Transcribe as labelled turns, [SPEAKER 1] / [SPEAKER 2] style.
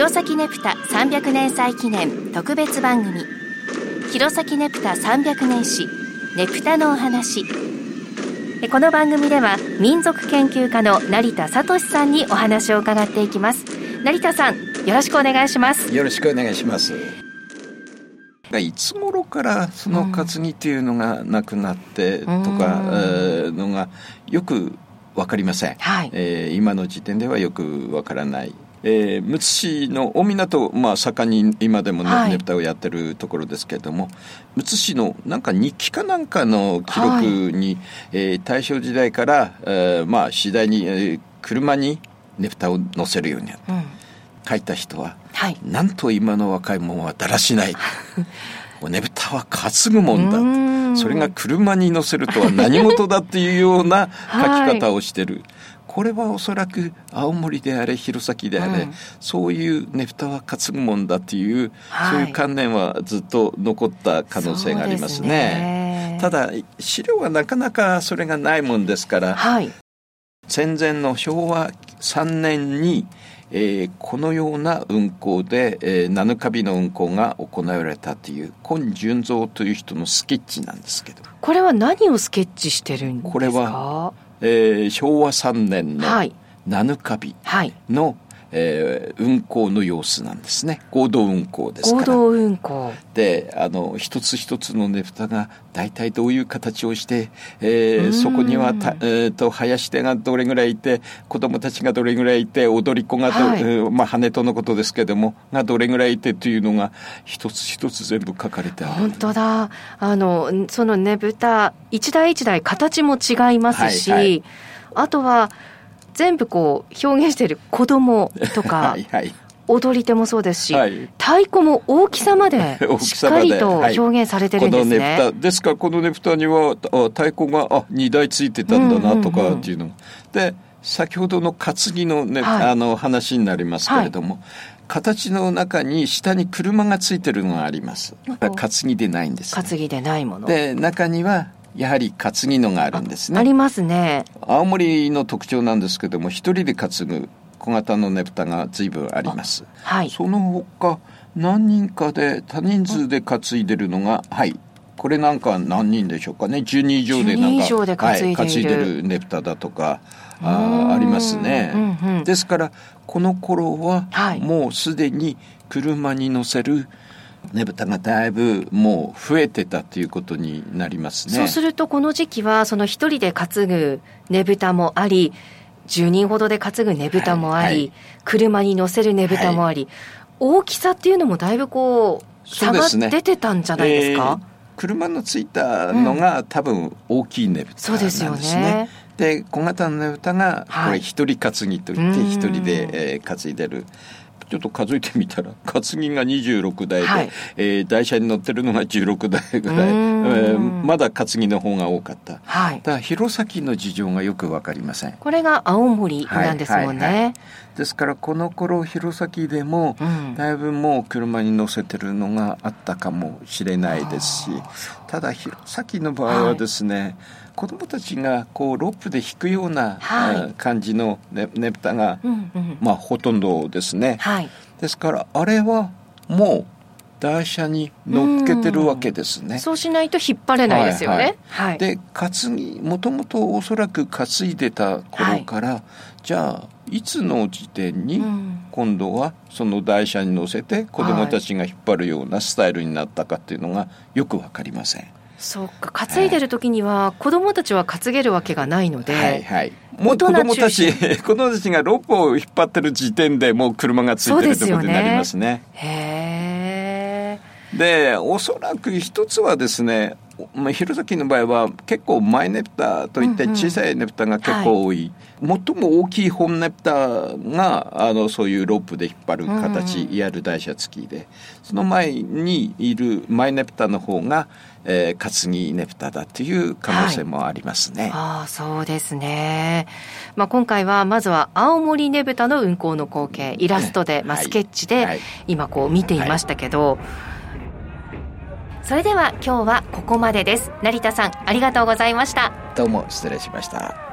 [SPEAKER 1] 弘前ネプタ300年祭記念特別番組。弘前ネプタ300年史ネプタのお話。この番組では民族研究家の成田聡さんにお話を伺っていきます。成田さんよろしくお願いします。
[SPEAKER 2] よろしくお願いします。いつ頃からその担ぎっていうのがなくなってとか、うん、のがよく分かりません、はい、えー、今の時点ではよくわからないえー、むつ市の大港、まあ、盛んに今でもね、はい、ねぷたをやってるところですけれどもむつ市のなんか日記かなんかの記録に、はい、えー、大正時代から、えー、まあ次第に、えー、車にねぷたを載せるようになった、うん、書いた人は、はい、なんと今の若い者はだらしない。ねぶたは担ぐもんだそれが車に乗せるとは何事だっていうような書き方をしてる。はいこれはおそらく青森であれ弘前であれ、うん、そういうねぷたは担ぐもんだっていう、はい、そういう観念はずっと残った可能性がありますね。ただ資料はなかなかそれがないもんですから、はい、戦前の昭和3年にえー、このような運行で、えー、七日日の運行が行われたという今純三という人のスケッチなんですけど。
[SPEAKER 1] これは何をスケッチしてるんですか？
[SPEAKER 2] これはえー、昭和3年の7日日の、はいえー、運行の様子なんですね。合同運行ですから。
[SPEAKER 1] 合同運行。
[SPEAKER 2] であの一つ一つのねぷたが大体どういう形をして、えー、そこにはた、えーと、林手がどれぐらいいて子供たちがどれぐらいいて踊り子がど、はい、まあ羽とのことですけどもがどれぐらいいてというのが一つ一つ全部書かれてある。
[SPEAKER 1] 本当だ。あのそのねぶた一台一台形も違いますし、はいはい、あとは全部こう表現している子供とか はい、はい。踊り手もそうですし、はい、太鼓も大きさまで しっかりと表現されてるんですね。
[SPEAKER 2] はい、ですからこのねぷたには太鼓があ2台ついてたんだなとかっていうの、うん。うんうん、で先ほどの担ぎのね、はい、あの話になりますけれども、形の中に下に車がついてるのがあります。担ぎでないんです、
[SPEAKER 1] ね、担ぎでないもの。
[SPEAKER 2] で中にはやはり担ぎのがあるんですね。
[SPEAKER 1] ありますね。
[SPEAKER 2] 青森の特徴なんですけども一人で担ぐ小型のねぷたが随分あります。はい。その他何人かで多人数で担いでるのがはい。これなんか何人でしょうかね。10人以上でなんかはい、担いでるねぷただとかあありますね、うんうん、ですからこの頃はもうすでに車に乗せるねぶたがだいぶもう増えてたということになりますね。
[SPEAKER 1] そうするとこの時期はその一人で担ぐねぶたもあり10人ほどで担ぐねぶたもあり、はいはい、車に乗せるねぶたもあり、はい、大きさっていうのもだいぶこう差が出てたんじゃないですか、ねえー、
[SPEAKER 2] 車のついたのが、多分大きいねぶたなんですね。そうですよね。で小型のねぶたがこれ一人担ぎといって一人で、えー、担いでる。ちょっと数えてみたら 担ぎが26台で、はい、えー、台車に乗ってるのが16台ぐらい、えー、まだ担ぎの方が多かった、はい、だ弘前の事情がよく分かりません。
[SPEAKER 1] これが青森なんですもんね、はいはいはい、
[SPEAKER 2] ですからこの頃弘前でも、だいぶもう車に乗せてるのがあったかもしれないですしただ弘前の場合はですね、はい。子供たちがこうロープで引くような、はい、感じのねねぷたが、うんうん、まあほとんどですね、はい、ですからあれはもう台車に乗っけてるわけですね。
[SPEAKER 1] そうしないと引っ張れないですよね。
[SPEAKER 2] はい、はい、で担ぎもともとおそらく担いでた頃から、はい、じゃあいつの時点に今度はその台車に乗せて子どもたちが引っ張るようなスタイルになったかっていうのがよく分かりません。
[SPEAKER 1] そうか。担いでる時には子供たちは担げるわけがないので、はいはい、
[SPEAKER 2] もう子供たち 子供たちがロープを引っ張ってる時点でもう車がついてるということになりますね。へでおそらく一つはですねまあ、弘前の場合は結構前ネプタといって小さいネプタが結構多い、うんうん、最も大きい本ネプタがあのそういうロープで引っ張る形、うん、やる台車付きで。その前にいる前ネプタの方が、えー、担ぎネプタだという可能性もありますね。はい、
[SPEAKER 1] あそうですね、まあ、今回はまずは青森ねぶたの運行の光景イラストで、まあ、スケッチで今こう見ていましたけど、はいそれでは今日はここまでです。成田さんありがとうございました。
[SPEAKER 2] どうも失礼しました。